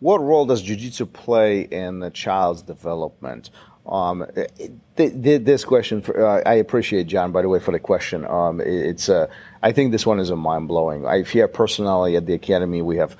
what role does jiu-jitsu play in the child's development? Um, th- th- this question, for, uh, I appreciate John, by the way, for the question. Um, it's, uh, I think this one is a mind blowing. I hear personally at the academy we have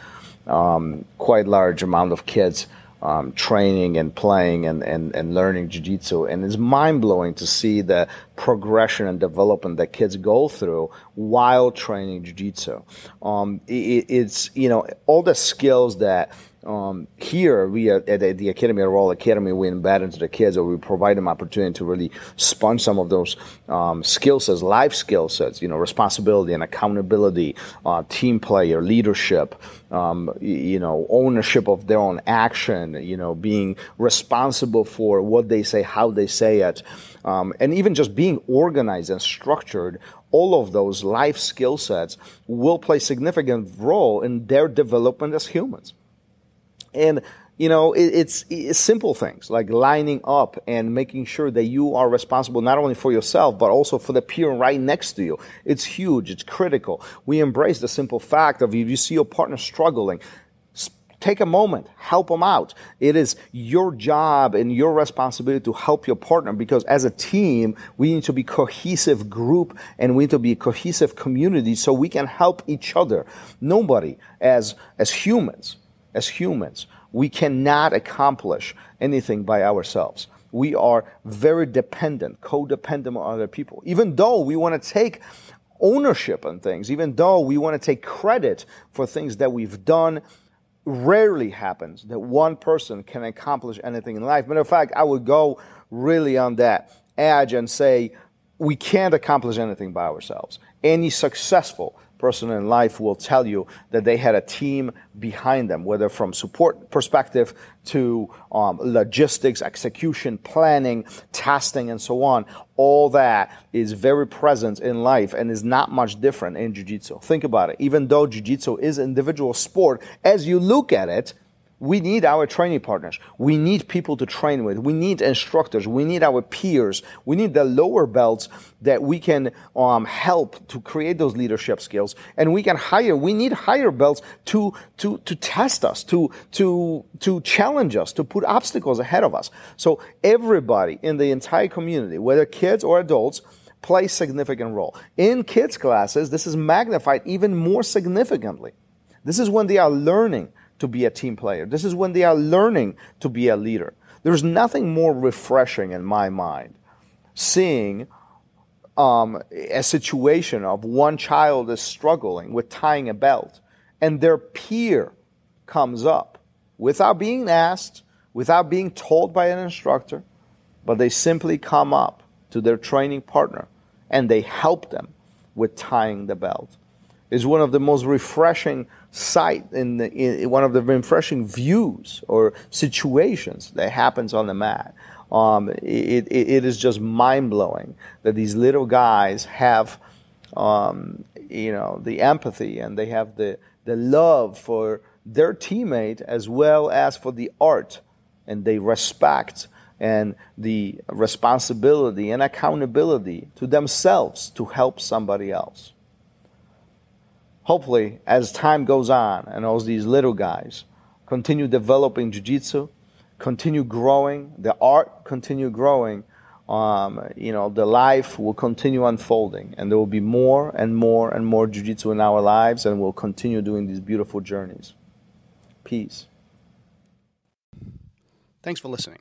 um, quite large amount of kids um, training and playing and, and, and learning jiu-jitsu and it's mind-blowing to see the progression and development that kids go through while training jiu-jitsu um, it, it's you know all the skills that um, here we at, at the academy Royal Academy we embed into the kids or we provide them opportunity to really sponge some of those um, skill sets life skill sets you know responsibility and accountability uh, team player leadership um, you know ownership of their own action you know being responsible for what they say how they say it um, and even just being organized and structured all of those life skill sets will play significant role in their development as humans and you know, it, it's, it's, simple things like lining up and making sure that you are responsible not only for yourself, but also for the peer right next to you. It's huge. It's critical. We embrace the simple fact of if you see your partner struggling, take a moment, help them out. It is your job and your responsibility to help your partner because as a team, we need to be cohesive group and we need to be a cohesive community so we can help each other. Nobody as, as humans as humans, we cannot accomplish anything by ourselves. We are very dependent, codependent on other people. Even though we want to take ownership on things, even though we want to take credit for things that we've done, rarely happens that one person can accomplish anything in life. Matter of fact, I would go really on that edge and say we can't accomplish anything by ourselves. Any successful person in life will tell you that they had a team behind them, whether from support perspective to um, logistics, execution, planning, testing, and so on. All that is very present in life and is not much different in jiu-jitsu. Think about it. Even though jiu-jitsu is an individual sport, as you look at it, we need our training partners. We need people to train with. We need instructors. We need our peers. We need the lower belts that we can um, help to create those leadership skills. And we can hire. We need higher belts to to to test us, to to to challenge us, to put obstacles ahead of us. So everybody in the entire community, whether kids or adults, play significant role. In kids classes, this is magnified even more significantly. This is when they are learning to be a team player. This is when they are learning to be a leader. There's nothing more refreshing in my mind seeing um, a situation of one child is struggling with tying a belt and their peer comes up without being asked, without being told by an instructor, but they simply come up to their training partner and they help them with tying the belt. Is one of the most refreshing sight in, the, in one of the refreshing views or situations that happens on the mat. Um, it, it, it is just mind blowing that these little guys have, um, you know, the empathy and they have the, the love for their teammate as well as for the art, and they respect and the responsibility and accountability to themselves to help somebody else hopefully, as time goes on and as these little guys continue developing jiu-jitsu, continue growing, the art continue growing, um, you know, the life will continue unfolding, and there will be more and more and more jiu-jitsu in our lives, and we'll continue doing these beautiful journeys. Peace. Thanks for listening.